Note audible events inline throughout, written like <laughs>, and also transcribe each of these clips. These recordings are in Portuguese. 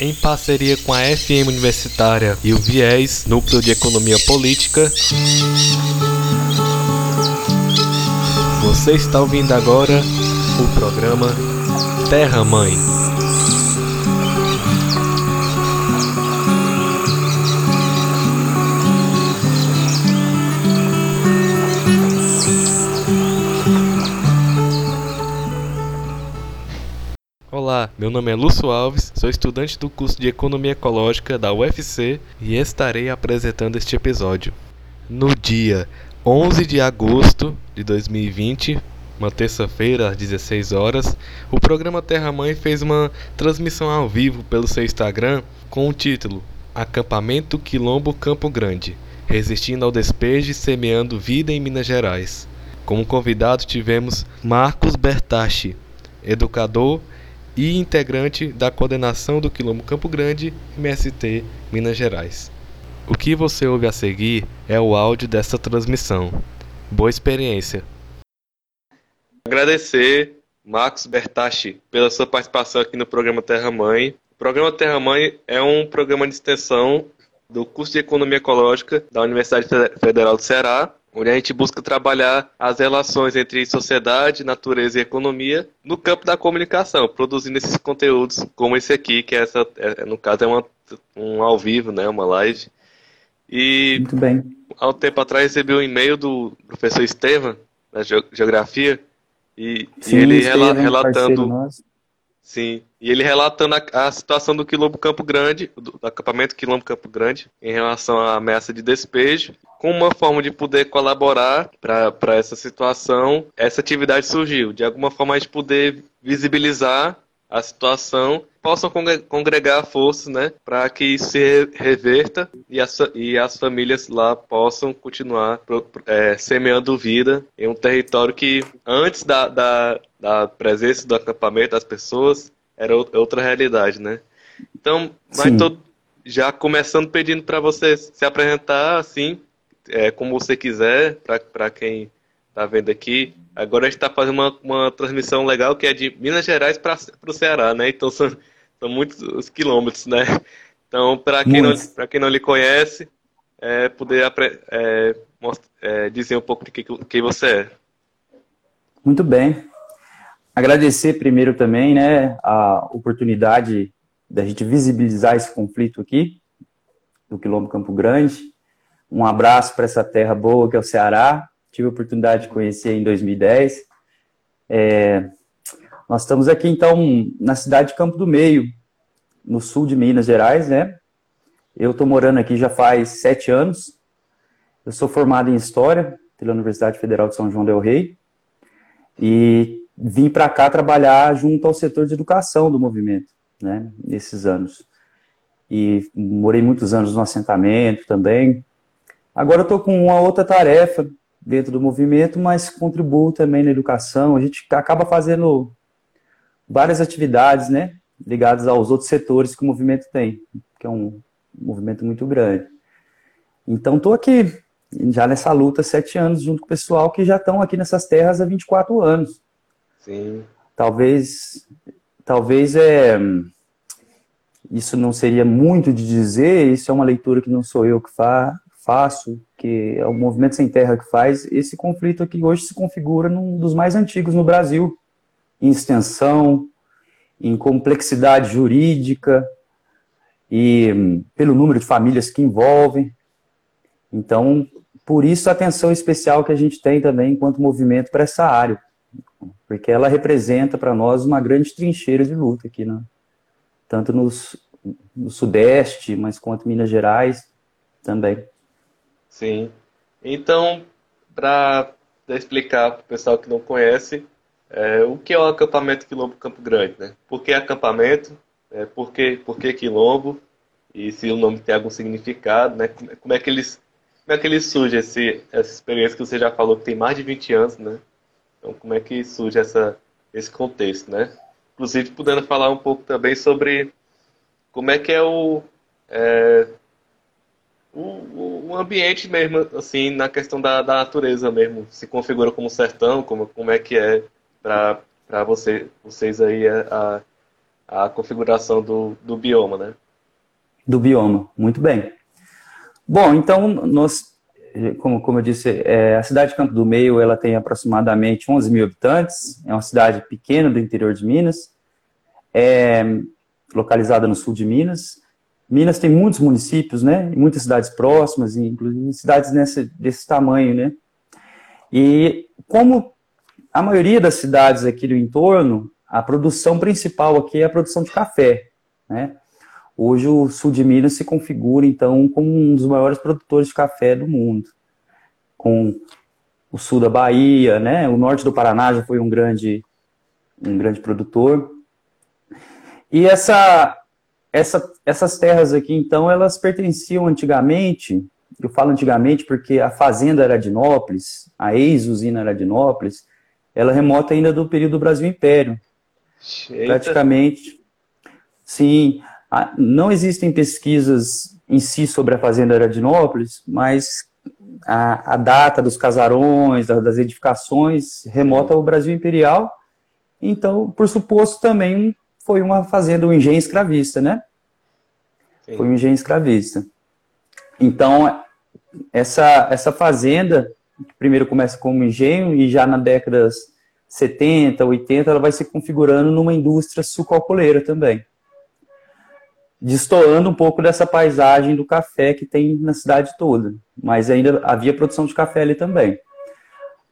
em parceria com a FM Universitária e o Viés, Núcleo de Economia Política. Você está ouvindo agora o programa Terra Mãe. Olá, meu nome é Lúcio Alves, sou estudante do curso de Economia Ecológica da UFC e estarei apresentando este episódio. No dia 11 de agosto de 2020, uma terça-feira às 16 horas, o programa Terra Mãe fez uma transmissão ao vivo pelo seu Instagram com o título Acampamento Quilombo Campo Grande, resistindo ao despejo e semeando vida em Minas Gerais. Como convidado tivemos Marcos Bertachi, educador e integrante da coordenação do Quilombo Campo Grande, MST, Minas Gerais. O que você ouve a seguir é o áudio desta transmissão. Boa experiência! Agradecer Marcos Bertachi pela sua participação aqui no programa Terra Mãe. O programa Terra Mãe é um programa de extensão do curso de Economia Ecológica da Universidade Federal do Ceará, onde a gente busca trabalhar as relações entre sociedade, natureza e economia no campo da comunicação, produzindo esses conteúdos como esse aqui, que é essa, é, no caso é uma, um ao vivo, né, uma live. E Muito bem. há um tempo atrás recebi um e-mail do professor Estevam, da Geografia, e, sim, e ele rela, relatando Sim. E ele relatando a, a, situação do Quilombo Campo Grande, do, do acampamento Quilombo Campo Grande, em relação à ameaça de despejo, com uma forma de poder colaborar para essa situação, essa atividade surgiu. De alguma forma a gente poder visibilizar a situação, possam congregar forças, né, para que se reverta e as, e as famílias lá possam continuar é, semeando vida em um território que antes da, da, da presença do acampamento das pessoas era outra realidade, né? Então, vai todo, já começando pedindo para você se apresentar assim, é, como você quiser, para quem está vendo aqui. Agora a gente está fazendo uma, uma transmissão legal que é de Minas Gerais para o Ceará, né? Então são, são muitos os quilômetros, né? Então, para quem, não, quem não lhe conhece, é, poder é, é, dizer um pouco de quem que você é. Muito bem. Agradecer primeiro também né, a oportunidade da gente visibilizar esse conflito aqui, do Quilombo Campo Grande. Um abraço para essa terra boa que é o Ceará, tive a oportunidade de conhecer em 2010. É, nós estamos aqui, então, na cidade de Campo do Meio, no sul de Minas Gerais, né? Eu estou morando aqui já faz sete anos. Eu sou formado em História pela Universidade Federal de São João del Rei e vim para cá trabalhar junto ao setor de educação do movimento, né? Nesses anos. E morei muitos anos no assentamento também. Agora estou com uma outra tarefa dentro do movimento, mas contribuo também na educação. A gente acaba fazendo várias atividades, né, ligadas aos outros setores que o movimento tem, que é um movimento muito grande. Então, estou aqui, já nessa luta, sete anos, junto com o pessoal que já estão aqui nessas terras há 24 anos. Sim. Talvez, talvez é, isso não seria muito de dizer, isso é uma leitura que não sou eu que fa, faço, que é o Movimento Sem Terra que faz, esse conflito aqui hoje se configura num dos mais antigos no Brasil, em extensão, em complexidade jurídica e hum, pelo número de famílias que envolvem. Então, por isso a atenção especial que a gente tem também enquanto movimento para essa área, porque ela representa para nós uma grande trincheira de luta aqui, né? tanto nos, no Sudeste, mas quanto Minas Gerais também. Sim. Então, para explicar para o pessoal que não conhece, é, o que é o acampamento Quilombo Campo Grande, né? Por que acampamento? É, por, que, por que Quilombo? E se o nome tem algum significado, né? Como, como é que eles como é que ele surge esse, essa experiência que você já falou que tem mais de 20 anos, né? Então, como é que surge essa, esse contexto, né? Inclusive, podendo falar um pouco também sobre como é que é o, é, o, ambiente mesmo, assim, na questão da, da natureza mesmo, se configura como sertão, como, como é que é para você, vocês aí a, a configuração do, do bioma, né? Do bioma, muito bem. Bom, então, nós, como, como eu disse, é, a cidade de Campo do Meio ela tem aproximadamente 11 mil habitantes, é uma cidade pequena do interior de Minas, é localizada no sul de Minas. Minas tem muitos municípios, né? Muitas cidades próximas, inclusive cidades nessa, desse tamanho, né? E como a maioria das cidades aqui do entorno, a produção principal aqui é a produção de café, né? Hoje o sul de Minas se configura então como um dos maiores produtores de café do mundo, com o sul da Bahia, né? O norte do Paraná já foi um grande um grande produtor. E essa, essa essas terras aqui então elas pertenciam antigamente, eu falo antigamente porque a fazenda era de Nópolis, a ex-usina era de Nópolis, ela remota ainda do período do Brasil Império. Eita. Praticamente. Sim. Não existem pesquisas em si sobre a Fazenda Aradinópolis, mas a, a data dos casarões, das edificações, remota ao Brasil Imperial. Então, por suposto, também foi uma fazenda, um engenho escravista, né? Sim. Foi um engenho escravista. Então, essa, essa fazenda, primeiro começa como engenho e já na décadas 70, 80, ela vai se configurando numa indústria sucalcoleira também. Destoando um pouco dessa paisagem do café que tem na cidade toda. Mas ainda havia produção de café ali também.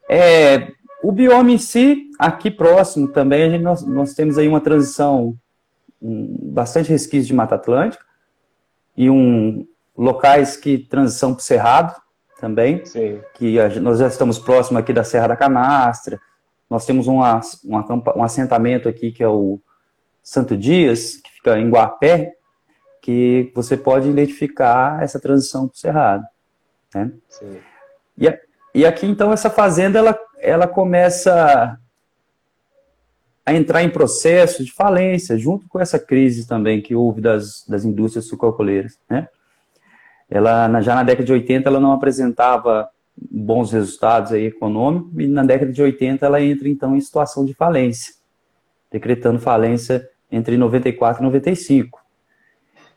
É, o bioma em si, aqui próximo também, gente, nós, nós, temos aí uma transição um, bastante resquício de Mata Atlântica e um, locais que transição para o Cerrado também, Sim. que a, nós já estamos próximo aqui da Serra da Canastra, nós temos uma, uma, um assentamento aqui que é o Santo Dias, que fica em Guapé, que você pode identificar essa transição para o Cerrado. Né? Sim. E, e aqui, então, essa fazenda, ela, ela começa a entrar em processo de falência, junto com essa crise também que houve das, das indústrias sucrocoleiras, né? Ela, já na década de 80, ela não apresentava bons resultados aí econômicos, e na década de 80 ela entra então em situação de falência, decretando falência entre 94 e 95.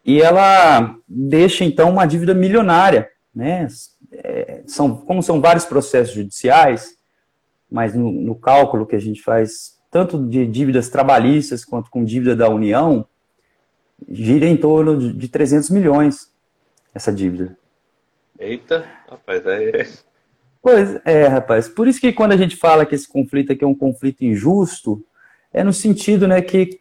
E ela deixa então uma dívida milionária, né? É, são, como são vários processos judiciais, mas no, no cálculo que a gente faz, tanto de dívidas trabalhistas quanto com dívida da União, gira em torno de, de 300 milhões essa dívida. Eita, rapaz, é, Pois é, rapaz. Por isso que quando a gente fala que esse conflito aqui é um conflito injusto, é no sentido, né, que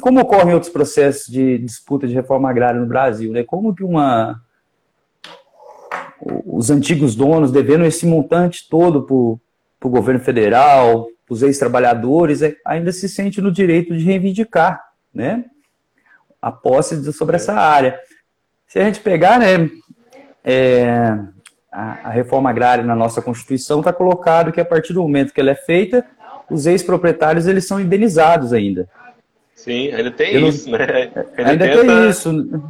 como ocorrem outros processos de disputa de reforma agrária no Brasil, né? Como que uma os antigos donos devendo esse montante todo para o governo federal, para os ex-trabalhadores, é, ainda se sente no direito de reivindicar, né? A posse sobre essa área. Se a gente pegar, né, é, a, a reforma agrária na nossa Constituição está colocado que a partir do momento que ela é feita, os ex-proprietários eles são indenizados ainda. Sim, ainda tem não, isso, né? Ainda, ainda tenta... tem isso.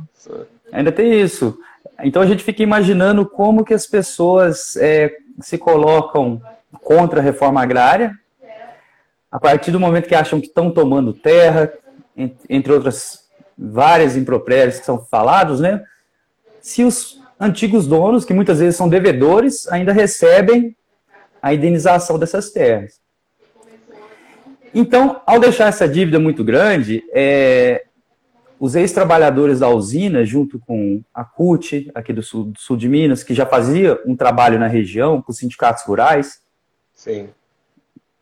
Ainda tem isso. Então a gente fica imaginando como que as pessoas é, se colocam contra a reforma agrária, a partir do momento que acham que estão tomando terra, entre outras várias impropérios que são falados, né? Se os antigos donos, que muitas vezes são devedores, ainda recebem a indenização dessas terras. Então, ao deixar essa dívida muito grande, é, os ex-trabalhadores da usina, junto com a CUT, aqui do sul, do sul, de Minas, que já fazia um trabalho na região, com os sindicatos rurais,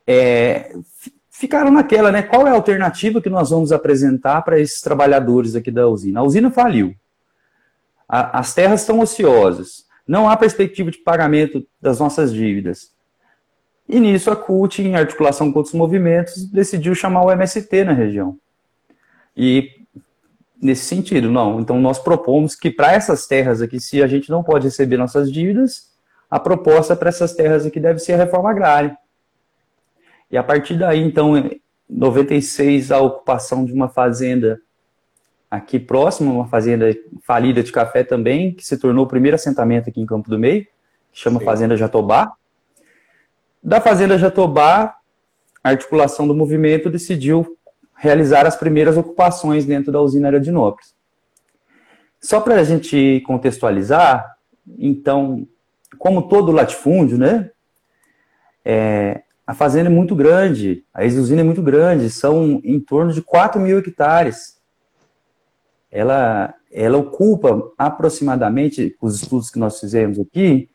é, ficaram naquela, né? Qual é a alternativa que nós vamos apresentar para esses trabalhadores aqui da usina? A usina faliu a, as terras estão ociosas, não há perspectiva de pagamento das nossas dívidas. E nisso a CUT, em articulação com outros movimentos, decidiu chamar o MST na região. E nesse sentido, não. Então nós propomos que para essas terras aqui, se a gente não pode receber nossas dívidas, a proposta para essas terras aqui deve ser a reforma agrária. E a partir daí, então, em 96, a ocupação de uma fazenda aqui próximo, uma fazenda falida de café também, que se tornou o primeiro assentamento aqui em Campo do Meio, que chama Sim. Fazenda Jatobá. Da Fazenda Jatobá, a articulação do movimento decidiu realizar as primeiras ocupações dentro da usina Aerodinópolis. Só para a gente contextualizar, então, como todo latifúndio, né, é, a fazenda é muito grande, a ex-usina é muito grande, são em torno de 4 mil hectares. Ela, ela ocupa aproximadamente, com os estudos que nós fizemos aqui,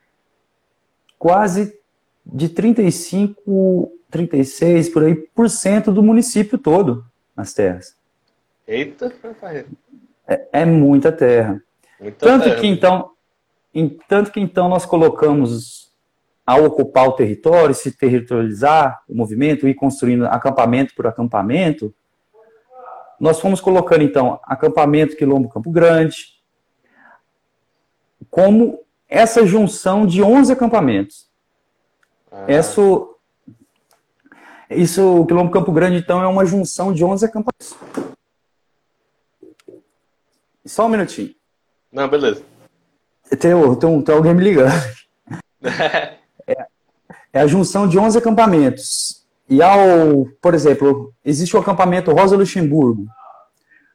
quase de 35, 36 por aí por cento do município todo nas terras. Eita, é, é muita terra. Muita tanto terra. que então, em, tanto que então nós colocamos ao ocupar o território, se territorializar o movimento, ir construindo acampamento por acampamento, nós fomos colocando então acampamento Quilombo Campo Grande como essa junção de 11 acampamentos. Ah. Isso, isso, o Quilombo Campo Grande, então, é uma junção de 11 acampamentos. Só um minutinho. Não, beleza. Tem, tem, tem alguém me ligando. <laughs> é, é a junção de 11 acampamentos. E ao, por exemplo, existe o acampamento Rosa Luxemburgo,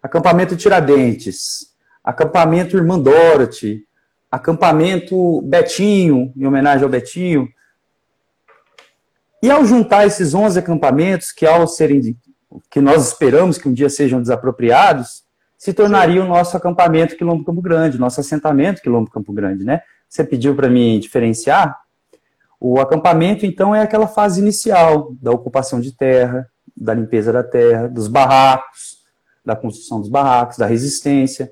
acampamento Tiradentes, acampamento Irmã Dorothy, acampamento Betinho, em homenagem ao Betinho. E ao juntar esses 11 acampamentos, que ao serem que nós esperamos que um dia sejam desapropriados, se tornaria Sim. o nosso acampamento Quilombo Campo Grande, nosso assentamento Quilombo Campo Grande, né? Você pediu para mim diferenciar. O acampamento, então, é aquela fase inicial da ocupação de terra, da limpeza da terra, dos barracos, da construção dos barracos, da resistência.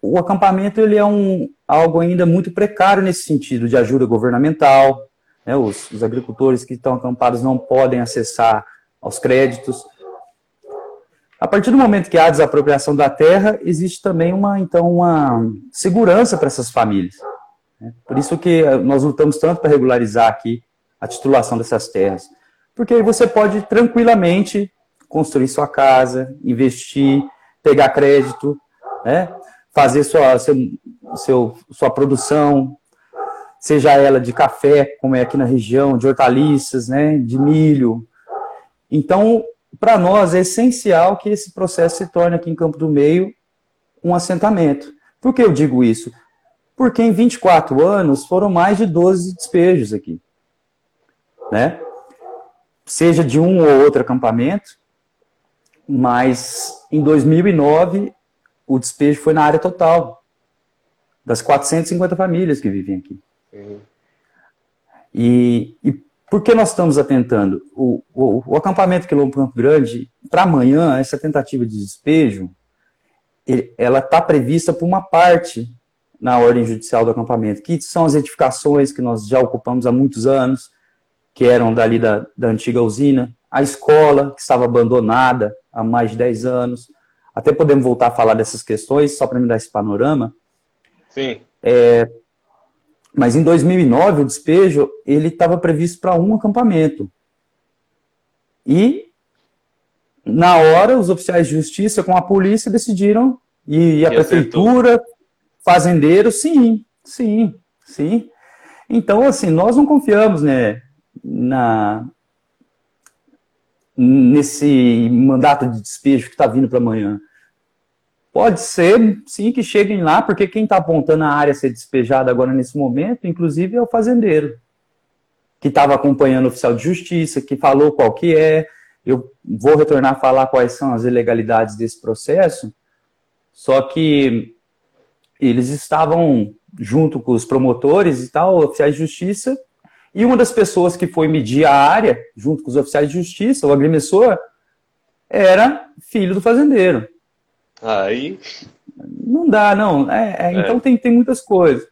O acampamento ele é um, algo ainda muito precário nesse sentido de ajuda governamental. Né? Os, os agricultores que estão acampados não podem acessar aos créditos. A partir do momento que há desapropriação da terra, existe também uma, então, uma segurança para essas famílias. Né? Por isso que nós lutamos tanto para regularizar aqui a titulação dessas terras. Porque aí você pode tranquilamente construir sua casa, investir, pegar crédito, né? fazer sua, seu, seu, sua produção, seja ela de café, como é aqui na região, de hortaliças, né? de milho. Então, para nós é essencial que esse processo se torne aqui em Campo do Meio um assentamento. Por que eu digo isso? Porque em 24 anos foram mais de 12 despejos aqui. Né? Seja de um ou outro acampamento, mas em 2009 o despejo foi na área total das 450 famílias que vivem aqui. Uhum. E, e, por que nós estamos atentando? O, o, o acampamento Quilombo Campo Grande, para amanhã, essa tentativa de despejo, ele, ela está prevista por uma parte na ordem judicial do acampamento, que são as edificações que nós já ocupamos há muitos anos, que eram dali da, da antiga usina, a escola, que estava abandonada há mais de 10 anos. Até podemos voltar a falar dessas questões, só para me dar esse panorama. Sim. É, mas em 2009, o despejo ele estava previsto para um acampamento. E, na hora, os oficiais de justiça com a polícia decidiram, e, e a e prefeitura, acertou. fazendeiros, sim, sim, sim. Então, assim, nós não confiamos né, na, nesse mandato de despejo que está vindo para amanhã? Pode ser, sim, que cheguem lá, porque quem está apontando a área a ser despejada agora nesse momento, inclusive, é o fazendeiro, que estava acompanhando o oficial de justiça, que falou qual que é. Eu vou retornar a falar quais são as ilegalidades desse processo, só que eles estavam junto com os promotores e tal, oficiais de justiça, e uma das pessoas que foi medir a área, junto com os oficiais de justiça, o agrimensor, era filho do fazendeiro. Aí. Não dá, não. É, é, é. Então tem, tem muitas coisas.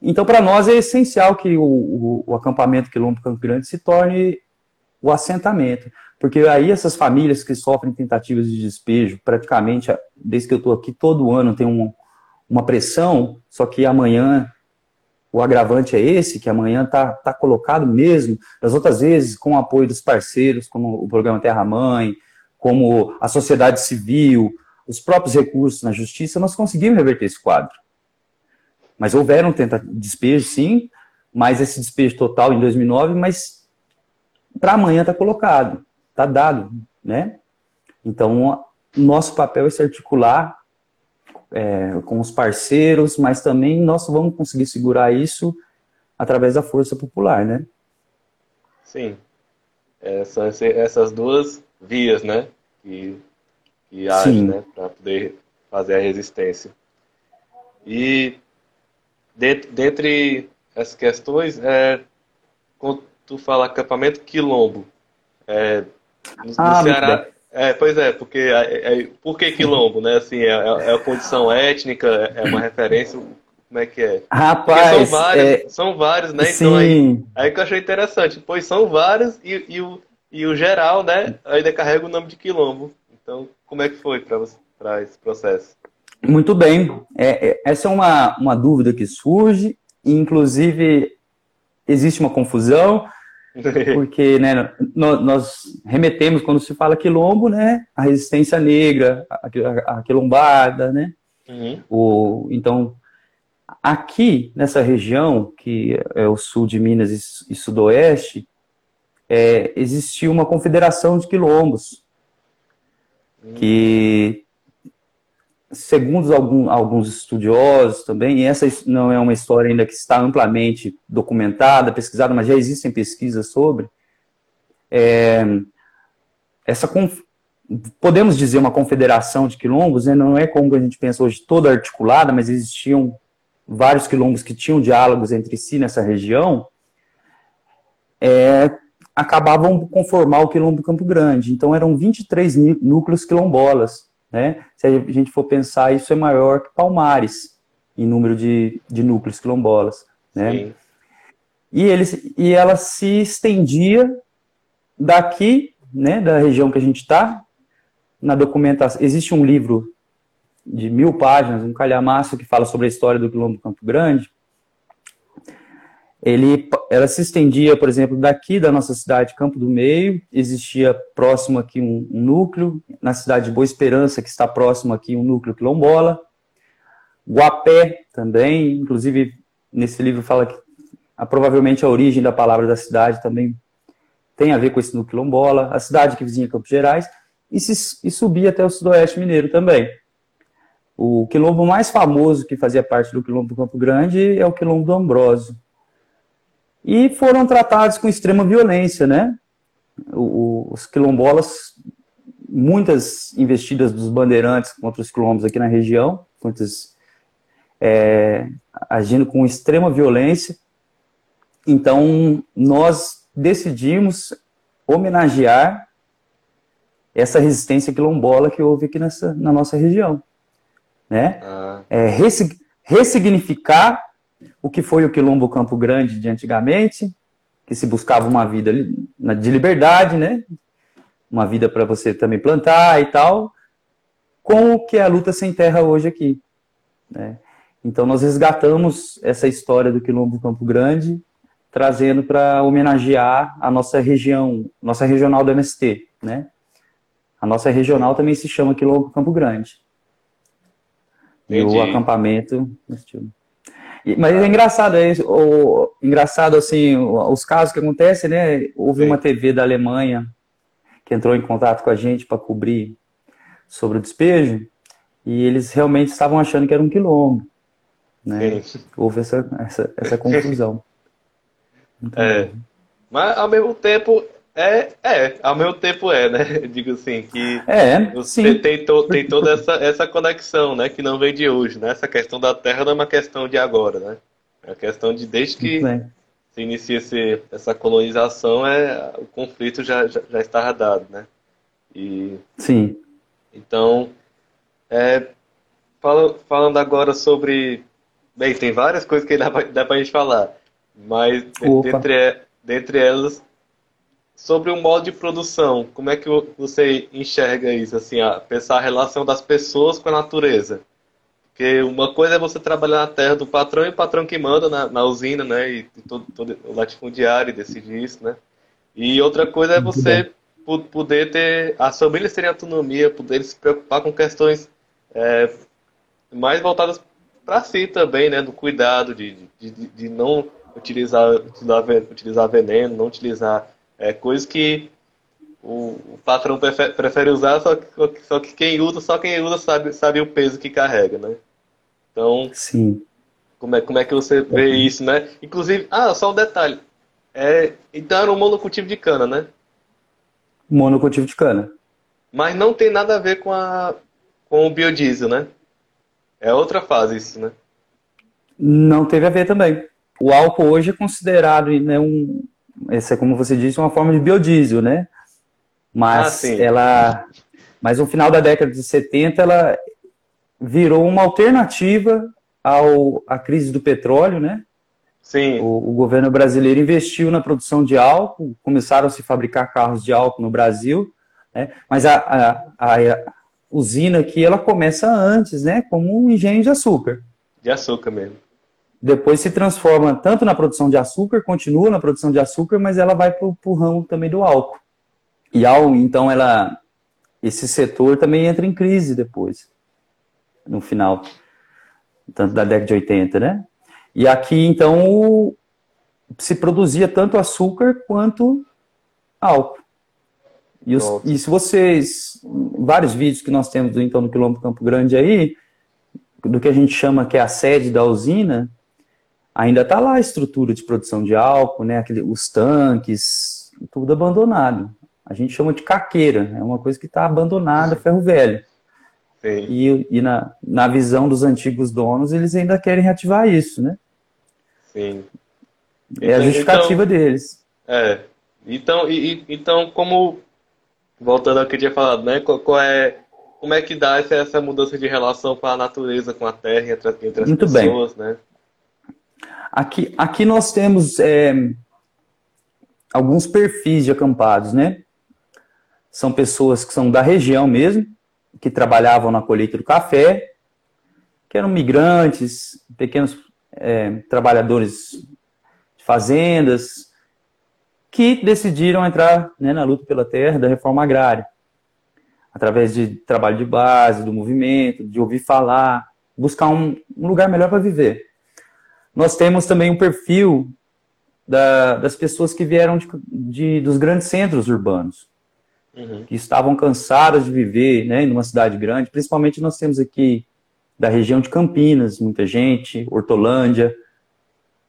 Então, para nós é essencial que o, o, o acampamento Quilombo Campo Grande se torne o assentamento. Porque aí essas famílias que sofrem tentativas de despejo, praticamente, desde que eu estou aqui, todo ano tem um, uma pressão, só que amanhã o agravante é esse, que amanhã está tá colocado mesmo, das outras vezes com o apoio dos parceiros, como o programa Terra Mãe, como a sociedade civil, os próprios recursos na justiça, nós conseguimos reverter esse quadro. Mas houveram tenta despejo, sim, mas esse despejo total em 2009, mas para amanhã está colocado, está dado, né? Então, nosso papel é se articular é, com os parceiros, mas também nós vamos conseguir segurar isso através da força popular, né? Sim. São essas duas vias, né? Que, que agem, né? Para poder fazer a resistência. E dentre essas questões, é, quando tu fala acampamento quilombo, é, no, ah, no Ceará, é, pois é, porque é, é, por que quilombo, né? Assim, é, é, é a condição étnica, é uma referência, como é que é? Rapaz, são vários, é... são vários, né? Então aí, aí que eu achei interessante, pois são vários e, e, o, e o geral, né? Ainda carrega o nome de quilombo. Então, como é que foi para esse processo? Muito bem. É, é, essa é uma, uma dúvida que surge, e inclusive existe uma confusão, <laughs> porque né, nós remetemos, quando se fala quilombo, né, a resistência negra, a, a, a quilombada, né? Uhum. O, então, Aqui, nessa região, que é o sul de Minas e, sudoeste, é, existia uma confederação de quilombos, que, segundo algum, alguns estudiosos também, e essa não é uma história ainda que está amplamente documentada, pesquisada, mas já existem pesquisas sobre, é, essa podemos dizer uma confederação de quilombos, né, não é como a gente pensa hoje toda articulada, mas existiam vários quilombos que tinham diálogos entre si nessa região, é, acabavam por conformar o quilombo Campo Grande. Então eram 23 núcleos quilombolas. Né? Se a gente for pensar, isso é maior que Palmares em número de, de núcleos quilombolas. Né? E, eles, e ela se estendia daqui, né, da região que a gente está, na documentação. Existe um livro de mil páginas, um calhamaço que fala sobre a história do Quilombo Campo Grande, ele, ela se estendia, por exemplo, daqui da nossa cidade, Campo do Meio, existia próximo aqui um, núcleo, na cidade de Boa Esperança, que está próximo aqui um núcleo quilombola, Guapé também, inclusive nesse livro fala que a, provavelmente a origem da palavra da cidade também tem a ver com esse núcleo quilombola, a cidade que vizinha Campos Gerais, e, se, e subia até o sudoeste mineiro também. O quilombo mais famoso que fazia parte do quilombo do Campo Grande é o quilombo do Ambrósio. E foram tratados com extrema violência, né? O, os quilombolas, muitas investidas dos bandeirantes contra os quilombos aqui na região, muitas é, agindo com extrema violência. Então, nós decidimos homenagear essa resistência quilombola que houve aqui nessa, na nossa região né? Ah. É, ressignificar o que foi o Quilombo Campo Grande de antigamente, que se buscava uma vida de liberdade, né? Uma vida para você também plantar e tal, com o que é a luta sem terra hoje aqui, né? Então nós resgatamos essa história do Quilombo Campo Grande, trazendo para homenagear a nossa região, nossa regional do MST, né? A nossa regional também se chama Quilombo Campo Grande. Entendi. E o acampamento. Mas é engraçado, é o, engraçado assim, os casos que acontecem, né? Houve Sim. uma TV da Alemanha que entrou em contato com a gente para cobrir sobre o despejo e eles realmente estavam achando que era um quilombo. Né? Houve essa, essa, essa <laughs> confusão. Então, é. Mas ao mesmo tempo é, é, ao mesmo tempo é, né? <laughs> Digo assim, que é, você sim. Tem, to, tem toda essa, essa conexão, né? Que não vem de hoje, né? Essa questão da Terra não é uma questão de agora, né? É uma questão de desde que se inicia esse, essa colonização, é, o conflito já, já, já estava dado, né? E, sim. Então, é, fala, falando agora sobre... Bem, tem várias coisas que dá pra, dá pra gente falar, mas dentre, dentre elas sobre o modo de produção, como é que você enxerga isso, assim, a pensar a relação das pessoas com a natureza? Porque uma coisa é você trabalhar na terra do patrão e o patrão que manda na, na usina, né, e todo, todo o latifundiário decidir isso, né? E outra coisa é você poder ter, as famílias terem autonomia, poder se preocupar com questões é, mais voltadas para si também, né, do cuidado, de, de, de não utilizar, utilizar veneno, não utilizar é, coisas que o, o patrão prefere, prefere, usar, só que, só que quem usa, só quem usa sabe, sabe o peso que carrega, né? Então, Sim. Como é, como é que você vê isso, né? Inclusive, ah, só um detalhe. É, então era um monocultivo de cana, né? Monocultivo de cana. Mas não tem nada a ver com, a, com o biodiesel, né? É outra fase isso, né? Não teve a ver também. O álcool hoje é considerado, né, um, essa é como você disse, uma forma de biodiesel, né? Mas ah, ela, mas no final da década de 70 ela virou uma alternativa ao à crise do petróleo, né? Sim. O, o, governo brasileiro investiu na produção de álcool, começaram a se fabricar carros de álcool no Brasil, né? Mas a, a, a, a usina aqui ela começa antes, né? Como um engenho de açúcar. De açúcar mesmo. Depois se transforma tanto na produção de açúcar, continua na produção de açúcar, mas ela vai para o ramo também do álcool. E ao, então ela, esse setor também entra em crise depois, no final, tanto da década de 80, né? E aqui então se produzia tanto açúcar quanto álcool. E, os, e, se vocês, vários vídeos que nós temos do então no quilômetro Campo Grande aí, do que a gente chama que é a sede da usina, ainda está lá a estrutura de produção de álcool, né, aquele, os tanques, tudo abandonado. A gente chama de caqueira, é uma coisa que está abandonada, ferro velho. Sim. E, e na, na visão dos antigos donos, eles ainda querem reativar isso, né? Sim. É então, a justificativa então, deles. É. Então, e, então, como voltando ao que eu tinha falado, né? Qual, qual, é, como é que dá essa, essa mudança de relação com a natureza, com a terra, entre, entre as Muito pessoas, bem. né? Aqui, aqui nós temos é, alguns perfis de acampados, né? São pessoas que são da região mesmo, que trabalhavam na colheita do café, que eram migrantes, pequenos é, trabalhadores de fazendas, que decidiram entrar né, na luta pela terra da reforma agrária, através de trabalho de base, do movimento, de ouvir falar, buscar um, um lugar melhor para viver. Nós temos também um perfil da, das pessoas que vieram de, de, dos grandes centros urbanos, uhum. que estavam cansadas de viver né, em uma cidade grande. Principalmente nós temos aqui da região de Campinas, muita gente, Hortolândia,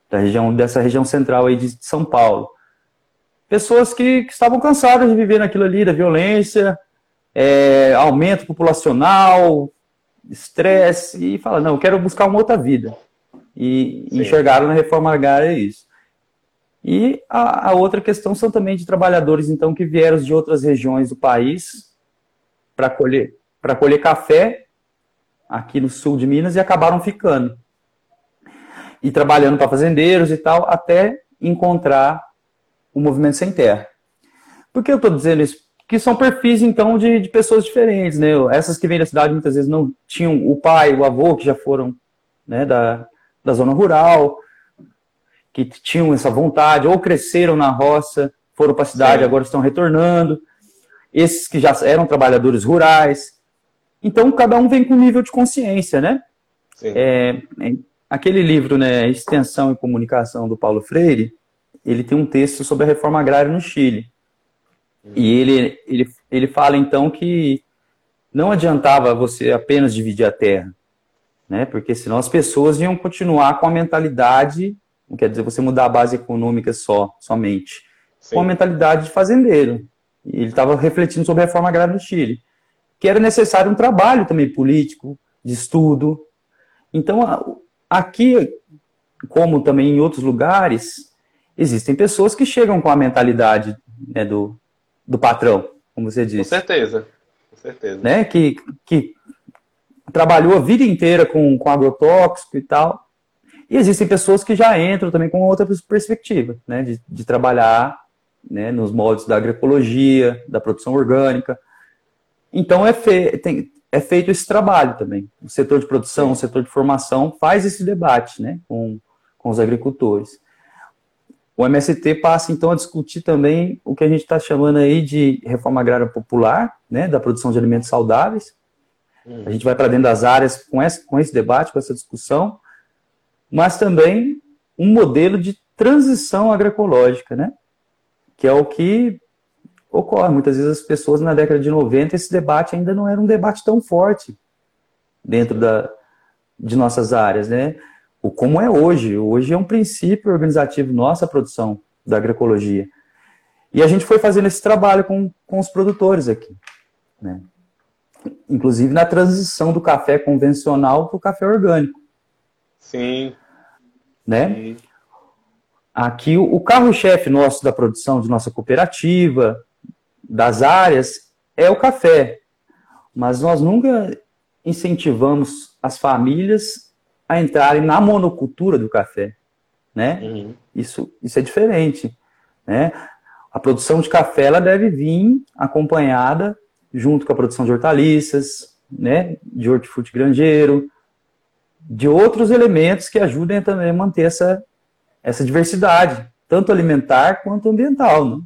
da região, dessa região central aí de São Paulo. Pessoas que, que estavam cansadas de viver naquilo ali, da violência, é, aumento populacional, estresse, e fala, não, eu quero buscar uma outra vida e Sim. enxergaram na reforma agrária isso. E a, a, outra questão são também de trabalhadores, então, que vieram de outras regiões do país para colher, colher café aqui no sul de Minas e acabaram ficando. E trabalhando para fazendeiros e tal, até encontrar o movimento sem terra. Por que eu estou dizendo isso? Que são perfis, então, de, de pessoas diferentes, né? Essas que vêm da cidade muitas vezes não tinham o pai, o avô, que já foram né, da, da zona rural, que tinham essa vontade, ou cresceram na roça, foram para a cidade, Sim. agora estão retornando. Esses que já eram trabalhadores rurais. Então, cada um vem com um nível de consciência, né? É, é, aquele livro, né, Extensão e Comunicação, do Paulo Freire, ele tem um texto sobre a reforma agrária no Chile. Uhum. E ele, ele, ele fala, então, que não adiantava você apenas dividir a terra né? Porque senão as pessoas iam continuar com a mentalidade, não quer dizer você mudar a base econômica só, somente, Sim. com a mentalidade de fazendeiro. E ele estava refletindo sobre a reforma agrária no Chile, que era necessário um trabalho também político, de estudo. Então, aqui, como também em outros lugares, existem pessoas que chegam com a mentalidade né, do, do patrão, como você disse. Com certeza, com certeza. Né, que, que trabalhou a vida inteira com, com agrotóxico e tal. E existem pessoas que já entram também com outra perspectiva, né, de, de trabalhar né, nos moldes da agroecologia, da produção orgânica. Então é, fe tem, é feito esse trabalho também. O setor de produção, o setor de formação faz esse debate né, com, com os agricultores. O MST passa então a discutir também o que a gente está chamando aí de reforma agrária popular, né, da produção de alimentos saudáveis, a gente vai para dentro das áreas com esse, com esse debate, com essa discussão, mas também um modelo de transição agroecológica, né? Que é o que ocorre. Muitas vezes as pessoas na década de 90 esse debate ainda não era um debate tão forte dentro da, de nossas áreas, né? O como é hoje. Hoje é um princípio organizativo nossa produção da agroecologia. E a gente foi fazendo esse trabalho com, com os produtores aqui, né? Inclusive na transição do café convencional para o café orgânico. Sim. Né? Sim. Aqui o, carro-chefe nosso da produção de nossa cooperativa, das áreas, é o café. Mas nós nunca incentivamos as famílias a entrarem na monocultura do café, né? Uhum. Isso, isso é diferente, né? A produção de café ela deve vir acompanhada junto com a produção de hortaliças, né? De hortifruti granjeiro, de outros elementos que ajudem também a manter essa, essa diversidade, tanto alimentar quanto ambiental, né?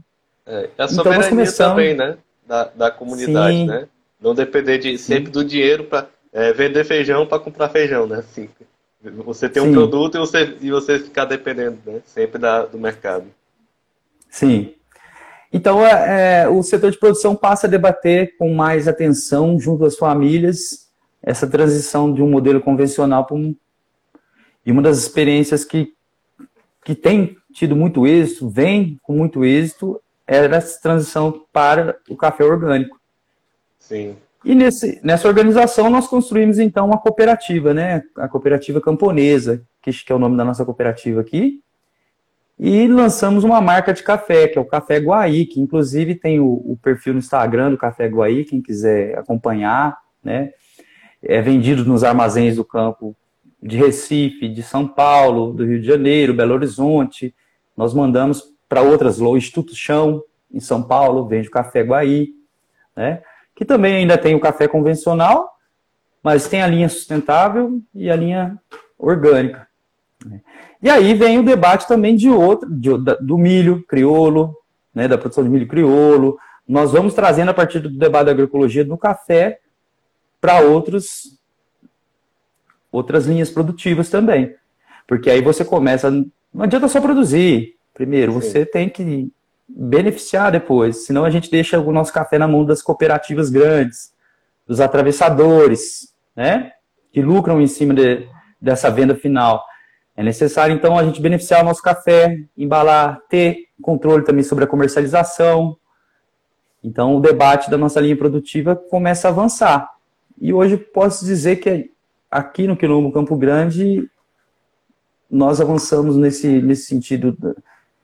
É, a soberania então, nós começamos... também, né? Da, da comunidade, Sim. né? Não depender de, sempre do dinheiro para é, vender feijão para comprar feijão, né? Assim, você tem um Sim. produto e você, e você ficar dependendo né? sempre da, do mercado. Sim. Então, é, é, o setor de produção passa a debater com mais atenção, junto às famílias, essa transição de um modelo convencional para um. E uma das experiências que, que tem tido muito êxito, vem com muito êxito, é essa transição para o café orgânico. Sim. E nesse, nessa organização nós construímos então uma cooperativa, né? A cooperativa camponesa, que, que é o nome da nossa cooperativa aqui. E lançamos uma marca de café, que é o Café Guaí, que inclusive tem o, o perfil no Instagram do Café Guaí, quem quiser acompanhar, né? É vendido nos armazéns do campo de Recife, de São Paulo, do Rio de Janeiro, Belo Horizonte. Nós mandamos para outras, o Instituto Chão, em São Paulo, vende o Café Guaí, né? que também ainda tem o café convencional, mas tem a linha sustentável e a linha orgânica. E aí vem o debate também de outro, de, do milho criolo, né, da produção de milho criolo. Nós vamos trazendo a partir do debate da agroecologia no café para outros outras linhas produtivas também. Porque aí você começa, não adianta só produzir. Primeiro, Sim. você tem que beneficiar depois, senão a gente deixa o nosso café na mão das cooperativas grandes, dos atravessadores, né? Que lucram em cima de, dessa venda final. É necessário, então, a gente beneficiar o nosso café, embalar, ter controle também sobre a comercialização. Então, o debate da nossa linha produtiva começa a avançar. E hoje posso dizer que aqui no Quilombo Campo Grande, nós avançamos nesse, nesse sentido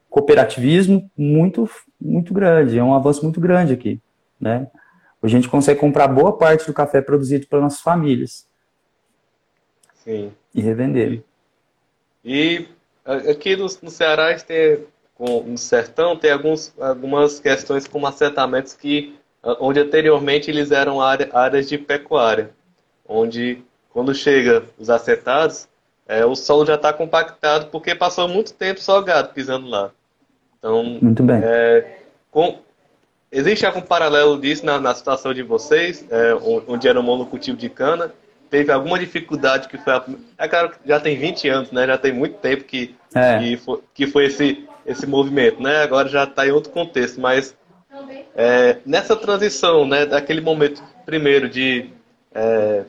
cooperativismo muito, muito grande, é um avanço muito grande aqui, né? A gente consegue comprar boa parte do café produzido pelas nossas famílias. Sim. E revender. E, e aqui no, no Ceará, tem, no sertão, tem alguns, algumas questões como assentamentos que, onde anteriormente eles eram área, áreas de pecuária, onde quando chega os assentados, é, o solo já está compactado porque passou muito tempo só gado pisando lá. Então, Muito bem. É, com, existe algum paralelo disso na, na situação de vocês, é, onde era um monocultivo de cana? Teve alguma dificuldade que foi... A, é claro que já tem 20 anos, né? Já tem muito tempo que, é. que, foi, que foi esse, esse movimento, né? Agora já está em outro contexto, mas é, nessa transição, né? Daquele momento, primeiro, de... É,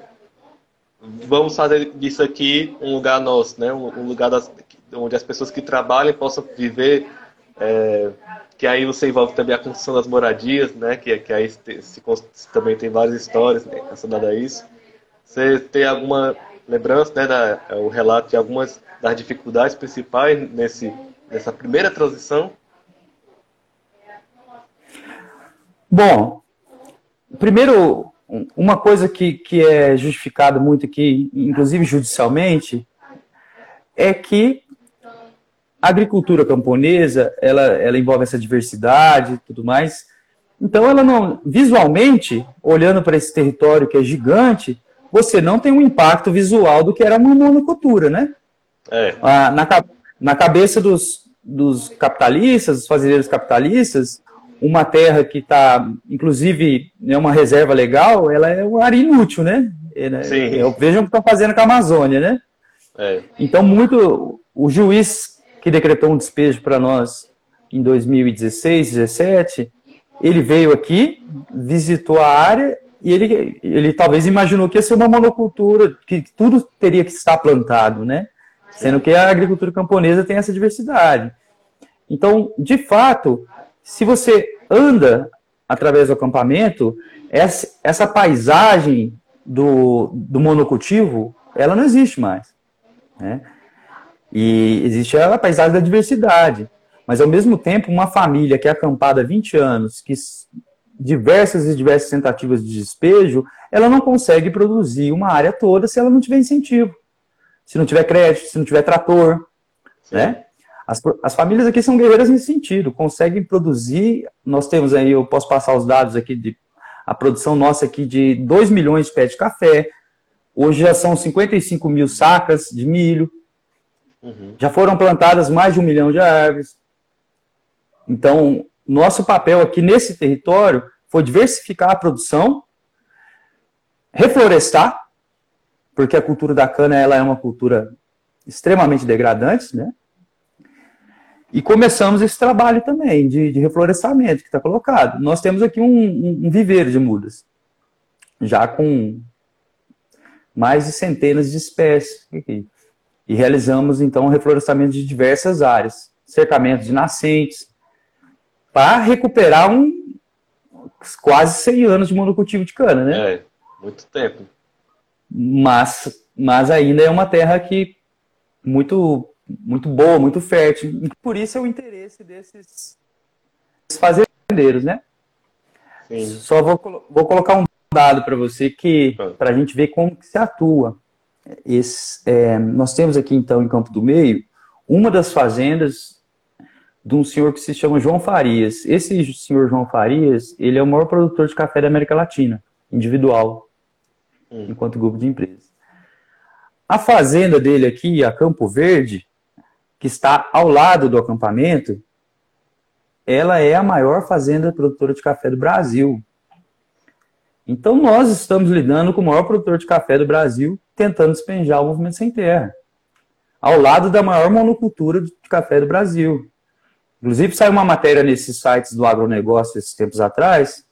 vamos fazer disso aqui um lugar nosso, né? Um, lugar das, onde as pessoas que trabalham possam viver é, que aí você envolve também a construção das moradias, né? Que, que aí se, se, também tem várias histórias né, relacionadas a isso. Você tem alguma lembrança, né? Da, é, o relato de algumas das dificuldades principais nesse, nessa primeira transição? Bom, primeiro, uma coisa que, que é justificada muito aqui, inclusive judicialmente, é que a agricultura camponesa, ela, ela envolve essa diversidade e tudo mais. Então, ela não, visualmente, olhando para esse território que é gigante, você não tem um impacto visual do que era uma monocultura, né? É. Ah, na, na cabeça dos, dos capitalistas, dos fazendeiros capitalistas, uma terra que está, inclusive, é uma reserva legal, ela é uma área inútil, né? Sim. Vejam o que estão fazendo com a Amazônia, né? É. Então, muito. O juiz que decretou um despejo para nós em 2016, 2017, ele veio aqui, visitou a área e ele, ele talvez imaginou que ia ser uma monocultura, que tudo teria que estar plantado, né? Sendo que a agricultura camponesa tem essa diversidade. Então, de fato, se você anda através do acampamento, essa, essa paisagem do, do monocultivo, ela não existe mais. Né? E existe a paisagem da diversidade. Mas, ao mesmo tempo, uma família que é acampada há 20 anos, que diversas e diversas tentativas de despejo, ela não consegue produzir uma área toda se ela não tiver incentivo. Se não tiver crédito, se não tiver trator, né? As, as famílias aqui são guerreiras nesse sentido, conseguem produzir. Nós temos aí, eu posso passar os dados aqui de a produção nossa aqui de 2 milhões de pés de café. Hoje já são 55 mil sacas de milho. Uhum. Já foram plantadas mais de um milhão de árvores. Então, nosso papel aqui nesse território foi diversificar a produção, reflorestar, porque a cultura da cana ela é uma cultura extremamente degradante, né? E começamos esse trabalho também de, de reflorestamento que está colocado. Nós temos aqui um, um, viveiro de mudas, já com mais de centenas de espécies aqui. E realizamos, então, reflorestamento de diversas áreas, cercamento de nascentes, para recuperar um quase 100 anos de monocultivo de cana, né? É, muito tempo. Mas, mas ainda é uma terra que muito muito boa, muito fértil. Por isso é o interesse desses fazendeiros, né? Sim. Só vou, vou colocar um dado para você que para a gente ver como que se atua. Esse, é, nós temos aqui então em Campo do Meio uma das fazendas de um senhor que se chama João Farias. Esse senhor João Farias, ele é o maior produtor de café da América Latina, individual, hum. enquanto grupo de empresas. A fazenda dele aqui, a Campo Verde, que está ao lado do acampamento, ela é a maior fazenda produtora de café do Brasil. Então nós estamos lidando com o maior produtor de café do Brasil, tentando despenjar o movimento sem terra, ao lado da maior monocultura de café do Brasil. Inclusive saiu uma matéria nesses sites do agronegócio esses tempos atrás,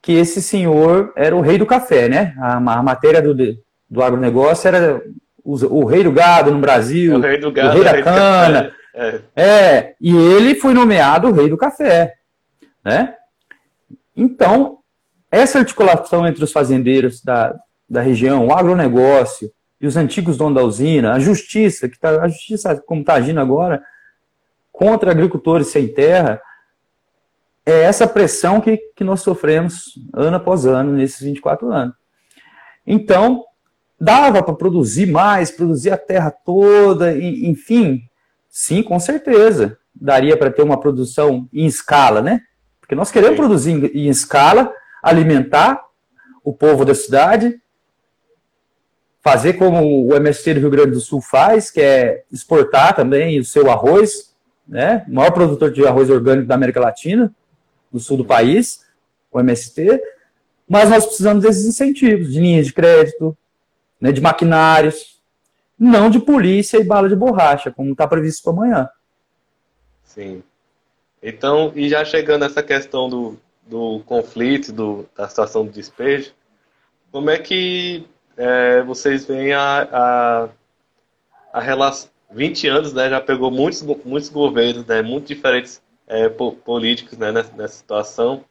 que esse senhor era o rei do café, né? A, a matéria do, do agronegócio era o, o, rei do gado no Brasil, o rei, do gado, o rei da cana. É. é, e ele foi nomeado o rei do café, né? Então, essa articulação entre os fazendeiros da, da região, o agronegócio e os antigos donos da usina, a justiça, que tá, a justiça como está agindo agora contra agricultores sem terra, é essa pressão que, que nós sofremos ano após ano nesses 24 anos. Então, Dava para produzir mais, produzir a terra toda, enfim. Sim, com certeza. Daria para ter uma produção em escala, né? Porque nós queremos Sim. produzir em escala, alimentar o povo da cidade, fazer como o MST do Rio Grande do Sul faz, que é exportar também o seu arroz, né? O maior produtor de arroz orgânico da América Latina, no sul do país, o MST. Mas nós precisamos desses incentivos, de linhas de crédito, né, de maquinários, não de polícia e bala de borracha, como está previsto para amanhã. Sim. Então, e já chegando nessa questão do, do conflito, do, da situação do despejo, como é que é, vocês veem a, a, a relação. 20 anos, né, já pegou muitos, muitos governos, né, muito diferentes é, políticos né, nessa, nessa situação.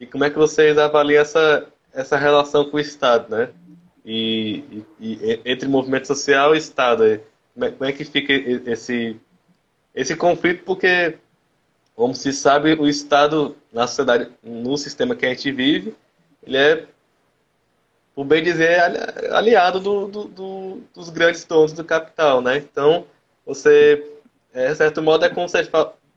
E como é que vocês avaliam essa, essa relação com o Estado, né? e, e, e entre movimento social e Estado. Como é, como é, que fica esse, esse conflito? Porque, como se sabe, o Estado, na sociedade, no sistema que a gente vive, ele é, por bem dizer, aliado do, do, do, dos grandes donos do capital, né? Então, você, é, certo modo, é como se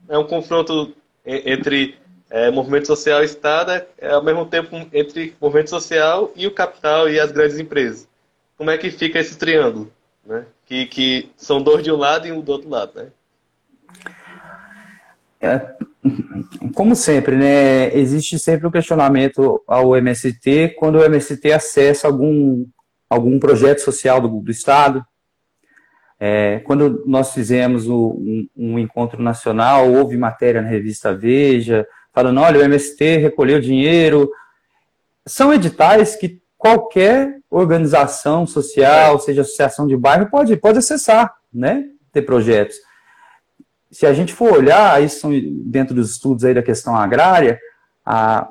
é um confronto entre é, movimento social e Estado é, é, ao mesmo tempo entre movimento social e o capital e as grandes empresas. Como é que fica esse triângulo? Né? Que, que são dois de um lado e um do outro lado, né? É, como sempre, né? Existe sempre o um questionamento ao MST quando o MST acessa algum, algum projeto social do, do Estado. É, quando nós fizemos o, um, um encontro nacional, houve matéria na revista Veja, falando, olha, o MST recolheu dinheiro. São editais que qualquer organização social, seja associação de bairro, pode, pode acessar, né? Ter projetos. Se a gente for olhar, isso dentro dos estudos aí da questão agrária, a,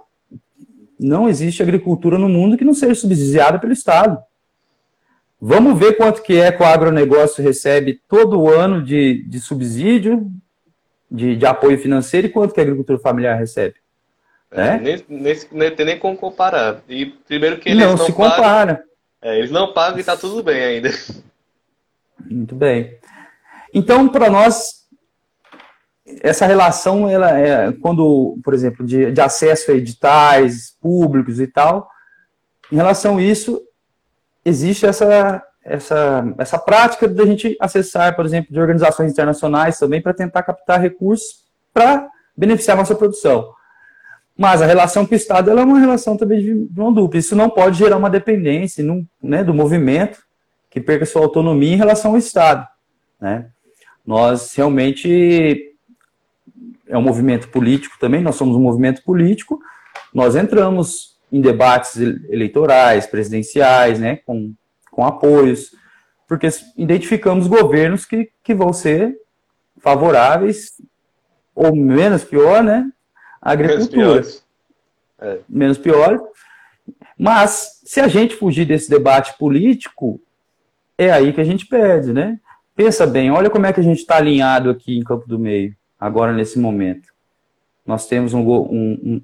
não existe agricultura no mundo que não seja subsidiada pelo Estado. Vamos ver quanto que é que o agronegócio recebe todo ano de, de subsídio, de, de apoio financeiro, e quanto que a agricultura familiar recebe. É, nem, nem, nem tem nem como comparar. E primeiro que eles não, não se pagam, compara. É, eles não pagam e está tudo bem ainda. Muito bem. Então, para nós, essa relação, ela é quando, por exemplo, de, de acesso a editais públicos e tal, em relação a isso, existe essa, essa, essa prática de a gente acessar, por exemplo, de organizações internacionais também para tentar captar recursos para beneficiar a nossa produção. Mas a relação com o Estado é uma relação também de mão dupla. Isso não pode gerar uma dependência né, do movimento que perca sua autonomia em relação ao Estado. Né? Nós realmente é um movimento político também, nós somos um movimento político, nós entramos em debates eleitorais, presidenciais, né, com, com apoios, porque identificamos governos que, que vão ser favoráveis, ou menos pior, né, a agricultura. É. Menos pior. Mas, se a gente fugir desse debate político, é aí que a gente perde, né? Pensa bem, olha como é que a gente está alinhado aqui em Campo do Meio, agora nesse momento. Nós temos um, um,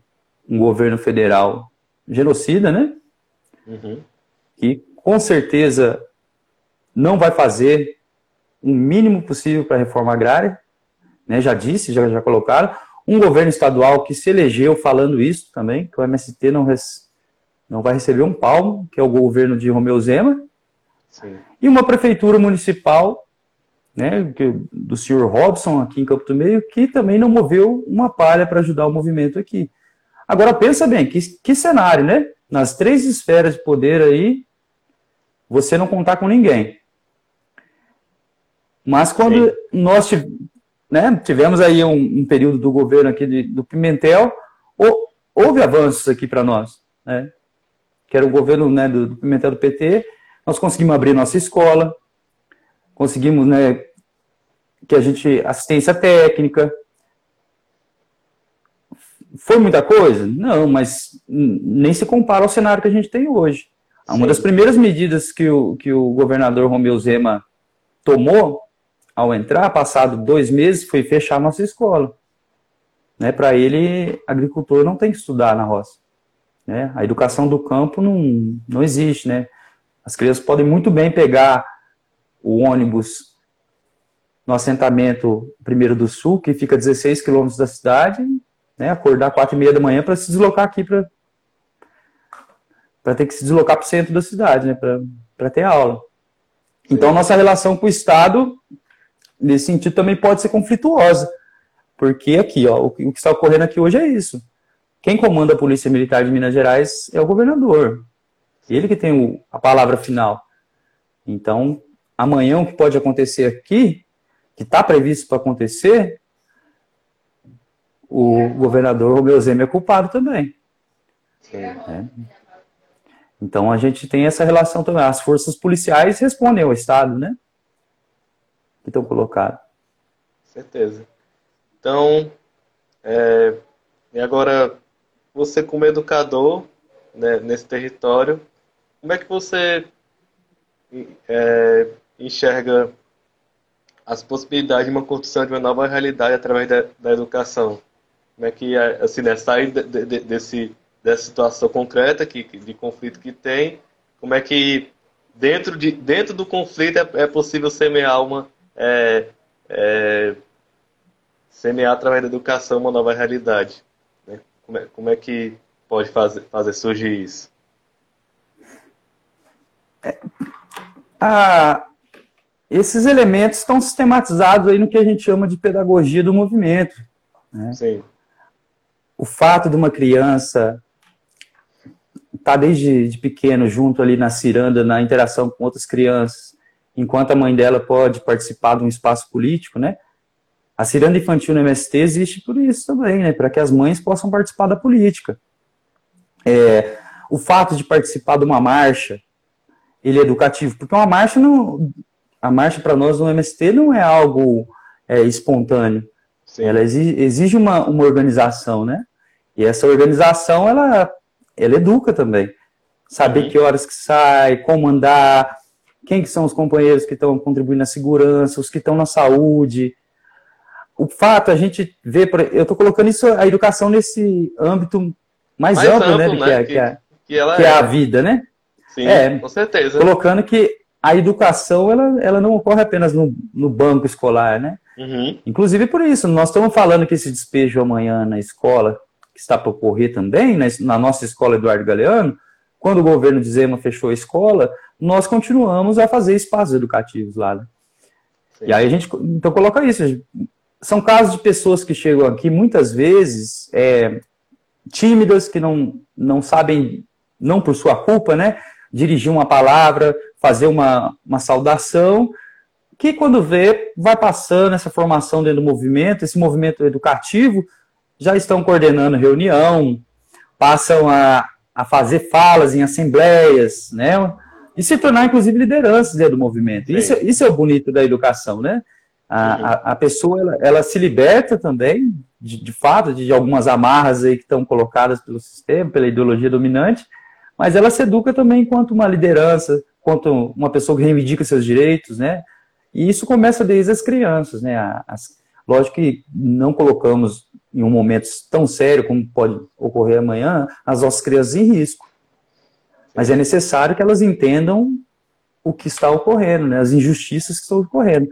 um governo federal genocida, né? Uhum. Que com certeza não vai fazer o mínimo possível para a reforma agrária, né? Já disse, já, já colocaram um governo estadual que se elegeu falando isso também, que o MST não, res, não vai receber um palmo, que é o governo de Romeu Zema, Sim. e uma prefeitura municipal né, do senhor Robson, aqui em Campo do Meio, que também não moveu uma palha para ajudar o movimento aqui. Agora, pensa bem, que, que cenário, né? Nas três esferas de poder aí, você não contar com ninguém. Mas quando Sim. nós né, tivemos aí um, um, período do governo aqui de, do Pimentel, ou, houve avanços aqui para nós, né, que era o governo né, do, do, Pimentel do PT, nós conseguimos abrir nossa escola, conseguimos né, que a gente, assistência técnica, foi muita coisa? Não, mas nem se compara ao cenário que a gente tem hoje. Sim. Uma das primeiras medidas que o, que o governador Romeu Zema tomou ao entrar, passado dois meses, foi fechar nossa escola. Né, Para ele, agricultor não tem que estudar na roça. Né? A educação do campo não, não existe. Né? As crianças podem muito bem pegar o ônibus no assentamento primeiro do sul, que fica a 16 quilômetros da cidade, né, acordar quatro e meia da manhã para se deslocar aqui para para ter que se deslocar para o centro da cidade, né, para ter aula. Então, nossa relação com o Estado nesse sentido, também pode ser conflituosa. Porque aqui, ó, o que está ocorrendo aqui hoje é isso. Quem comanda a Polícia Militar de Minas Gerais é o governador. Ele que tem o, a palavra final. Então, amanhã o que pode acontecer aqui, que está previsto para acontecer, o governador Romeu Zema é culpado também. É. Então a gente tem essa relação também. As forças policiais respondem ao Estado, né? que estão colocados. Certeza. Então, é, e agora, você como educador né, nesse território, como é que você é, enxerga as possibilidades de uma construção de uma nova realidade através da, da educação? Como é que, assim, né, sair de, de, desse, dessa situação concreta que, de conflito que tem, como é que dentro, de, dentro do conflito é, é possível semear uma, é, é, semear através da educação uma nova realidade. Né? Como, é, como é que pode fazer, fazer surgir isso? É, esses elementos estão sistematizados aí no que a gente chama de pedagogia do movimento. Né? Sim. O fato de uma criança estar tá desde de pequeno junto ali na ciranda, na interação com outras crianças, enquanto a mãe dela pode participar de um espaço político, né? A ciranda infantil no MST existe por isso também, né? Para que as mães possam participar da política. É, o fato de participar de uma marcha, ele é educativo, porque uma marcha não, a marcha para nós no MST não é algo é, espontâneo. Sim. Ela exige, exige uma, uma organização, né? E essa organização, ela, ela educa também. Saber uhum. que horas que sai, como andar, quem que são os companheiros que estão contribuindo na segurança, os que estão na saúde. O fato, a gente vê, eu estou colocando isso, a educação nesse âmbito mais, mais amplo, né, amplo, né, né? Que, é, que, é, que, é, a vida, né? Sim, é, com certeza. Colocando que a educação, ela, ela não ocorre apenas no, no banco escolar, né? Uhum. Inclusive por isso, nós estamos falando que esse despejo amanhã na escola, que está para ocorrer também, na, na nossa escola Eduardo Galeano, quando o governo de Zema fechou a escola, nós continuamos a fazer espaços educativos lá. Né? E aí a gente, então coloca isso, são casos de pessoas que chegam aqui muitas vezes é, tímidas, que não, não sabem, não por sua culpa, né, dirigir uma palavra, fazer uma, uma saudação, que quando vê, vai passando essa formação dentro do movimento, esse movimento educativo, já estão coordenando reunião, passam a, a fazer falas em assembleias, né? E se tornar, inclusive, lideranças dentro do movimento. Isso, isso é o bonito da educação, né? A, uhum. a, a, pessoa, ela, ela, se liberta também, de, de fato, de, de, algumas amarras aí que estão colocadas pelo sistema, pela ideologia dominante, mas ela se educa também enquanto uma liderança, quanto uma pessoa que reivindica seus direitos, né? E isso começa desde as crianças, né? As, lógico que não colocamos em um momento tão sério como pode ocorrer amanhã as nossas crianças em risco. Mas é necessário que elas entendam o que está ocorrendo, né? As injustiças que estão ocorrendo.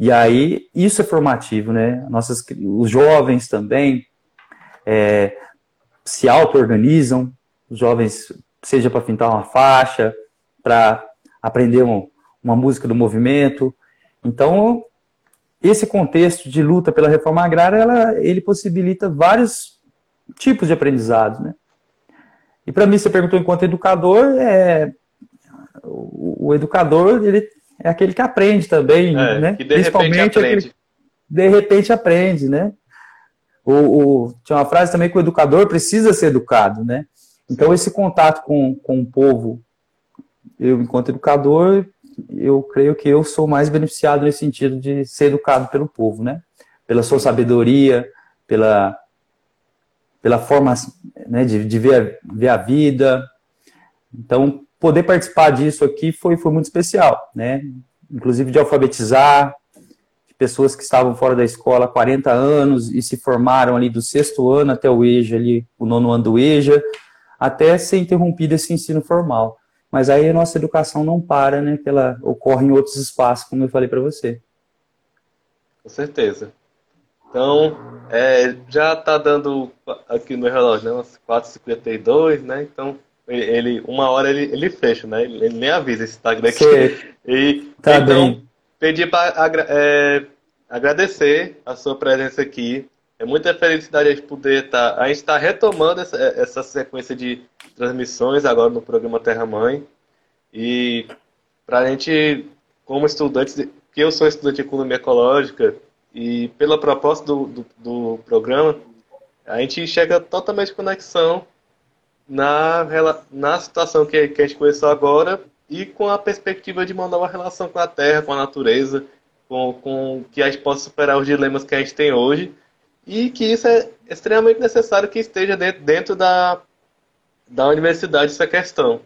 E aí, isso é formativo, né? Nossas, os jovens também é, se auto-organizam, os jovens, seja para pintar uma faixa, para aprender um, uma música do movimento. Então, esse contexto de luta pela reforma agrária, ela, ele possibilita vários tipos de aprendizado, né? E para mim, você perguntou enquanto educador, é, o, o, educador ele é aquele que aprende também, é, né? Que de Principalmente repente aprende. de repente aprende, né? O, o, tinha uma frase também que o educador precisa ser educado, né? Então, esse contato com, com o povo, eu, enquanto educador, eu creio que eu sou mais beneficiado nesse sentido de ser educado pelo povo, né? Pela sua sabedoria, pela, pela forma né, de, de ver, ver a vida. Então, poder participar disso aqui foi, foi muito especial, né? Inclusive de alfabetizar, pessoas que estavam fora da escola há 40 anos e se formaram ali do sexto ano até o EJA, ali, o nono ano do EJA, até ser interrompido esse ensino formal. Mas aí a nossa educação não para, né? Que ela ocorre em outros espaços, como eu falei para você. Com certeza. Então, é, já está dando aqui no relógio, né? Umas 4h52, né? Então, ele, uma hora ele, ele fecha, né? Ele, nem avisa esse Instagram aqui. <laughs> E, tá então, bem. pedi para é, agradecer a sua presença aqui. É muita felicidade a gente poder estar. Tá, a gente está retomando essa, essa sequência de transmissões agora no programa Terra Mãe. E para a gente, como estudantes, que eu sou estudante de economia ecológica, e pela proposta do, do, do programa, a gente enxerga totalmente conexão na, na situação que, que a gente conheceu agora e com a perspectiva de uma nova relação com a Terra, com a natureza, com, com que a gente possa superar os dilemas que a gente tem hoje e que isso é extremamente necessário que esteja dentro, dentro da, da universidade essa questão.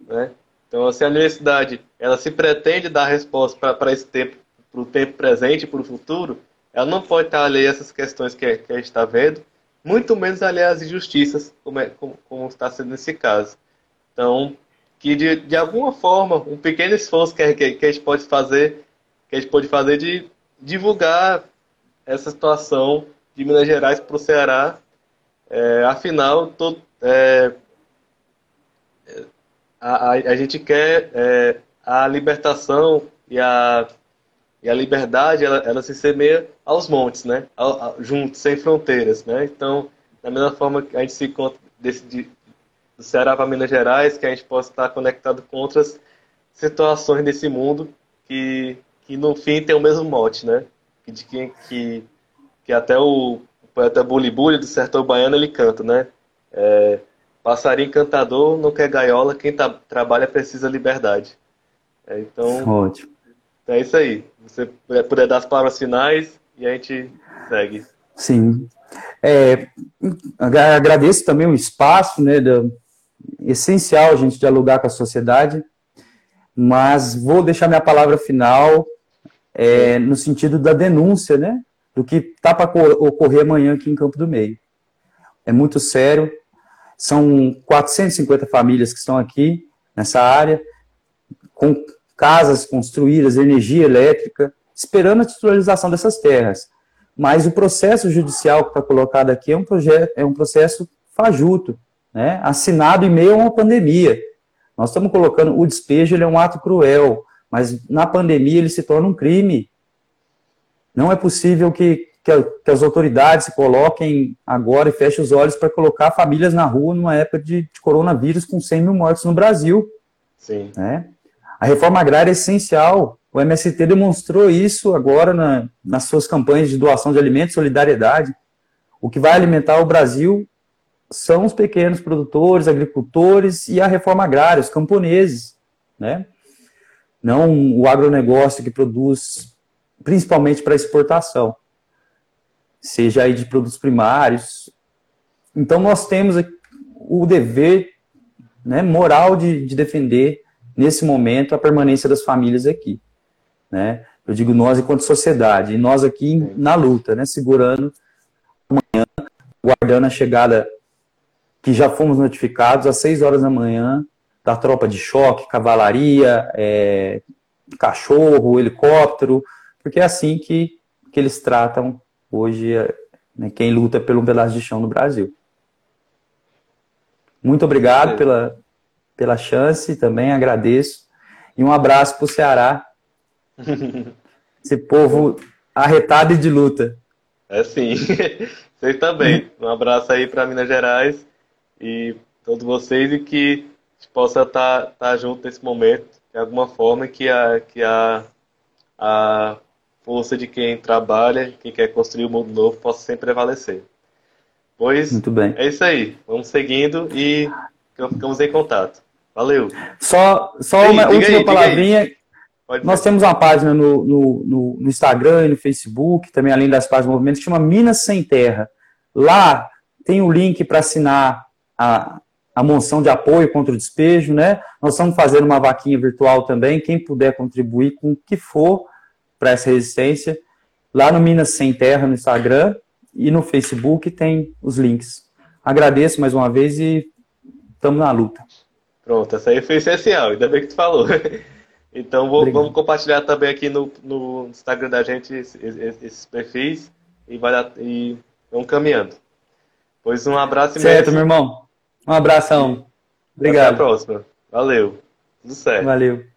Né? Então, se a universidade ela se pretende dar resposta para esse tempo, para o tempo presente para o futuro, ela não pode estar alheia a essas questões que, que a gente está vendo, muito menos alheia às injustiças, como, é, como, como, está sendo nesse caso. Então, que de, de alguma forma, um pequeno esforço que, que, que a gente pode fazer, que a gente pode fazer de divulgar essa situação de Minas Gerais para o Ceará. É, afinal, todo, é, a, a, a, gente quer é, a libertação e a, e a liberdade, ela, ela se semeia aos montes, né? juntos, sem fronteiras. Né? Então, da mesma forma que a gente se encontra desse, de, do Ceará para Minas Gerais, que a gente possa estar conectado com outras situações desse mundo que, que no fim tem o mesmo mote, né? de que, que, que até o poeta Bully do Sertão Baiano ele canta, né? É, passarinho encantador não quer gaiola, quem tá, trabalha precisa liberdade. É, então, Ótimo. é isso aí. Você puder dar as palavras finais e a gente segue. Sim. É, agradeço também o espaço, né, do, essencial a gente dialogar com a sociedade, mas vou deixar minha palavra final é, no sentido da denúncia, né, do que está para ocorrer amanhã aqui em Campo do Meio. É muito sério, são 450 famílias que estão aqui nessa área, com casas construídas, energia elétrica, esperando a titularização dessas terras. Mas o processo judicial que está colocado aqui é um, projeto, é um processo fajuto, né? assinado em meio a uma pandemia. Nós estamos colocando o despejo, ele é um ato cruel, mas na pandemia ele se torna um crime. Não é possível que, que, que as autoridades se coloquem agora e fechem os olhos para colocar famílias na rua numa época de, de, coronavírus com 100 mil mortos no Brasil. Sim. Né? A reforma agrária é essencial. O MST demonstrou isso agora na, nas suas campanhas de doação de alimentos e solidariedade. O que vai alimentar o Brasil são os pequenos produtores, agricultores e a reforma agrária, os camponeses, né? Não o agronegócio que produz principalmente para exportação, seja aí de produtos primários. Então nós temos o dever né, moral de, de defender nesse momento a permanência das famílias aqui né? Eu digo nós enquanto sociedade, e nós aqui na luta, né? Segurando amanhã, guardando a chegada que já fomos notificados às 6 horas da manhã da tropa de choque, cavalaria, é, cachorro, helicóptero, porque é assim que, que eles tratam hoje né, quem luta pelo pedaço de chão no Brasil. Muito obrigado pela, pela chance, também agradeço. E um abraço para o Ceará, <laughs> esse povo arretado e de luta. É sim. <laughs> Vocês também. Um abraço aí para Minas Gerais e todos vocês e que a gente possa estar tá, tá junto nesse momento, de alguma forma, que a, que a, a força de quem trabalha, quem quer construir o um mundo novo, possa sempre prevalecer. Pois Muito bem. é isso aí. Vamos seguindo e ficamos em contato. Valeu. Só, só Sim, uma última aí, palavrinha. Nós temos uma página no, no, no, Instagram e no Facebook, também além das páginas do movimento, que chama Minas Sem Terra. Lá tem o link para assinar a, a moção de apoio contra o despejo, né? Nós estamos fazendo uma vaquinha virtual também, quem puder contribuir com o que for para essa resistência. Lá no Minas Sem Terra, no Instagram, e no Facebook tem os links. Agradeço mais uma vez e estamos na luta. Pronto, essa aí foi essencial, ainda bem que tu falou. <laughs> Então vou, vamos compartilhar também aqui no, no Instagram da gente esses, esses perfis e, vai dar, e vamos caminhando. Pois um abraço imenso. Certo, meu irmão. Um abração. Obrigado. Até a próxima. Valeu. Tudo certo. Valeu.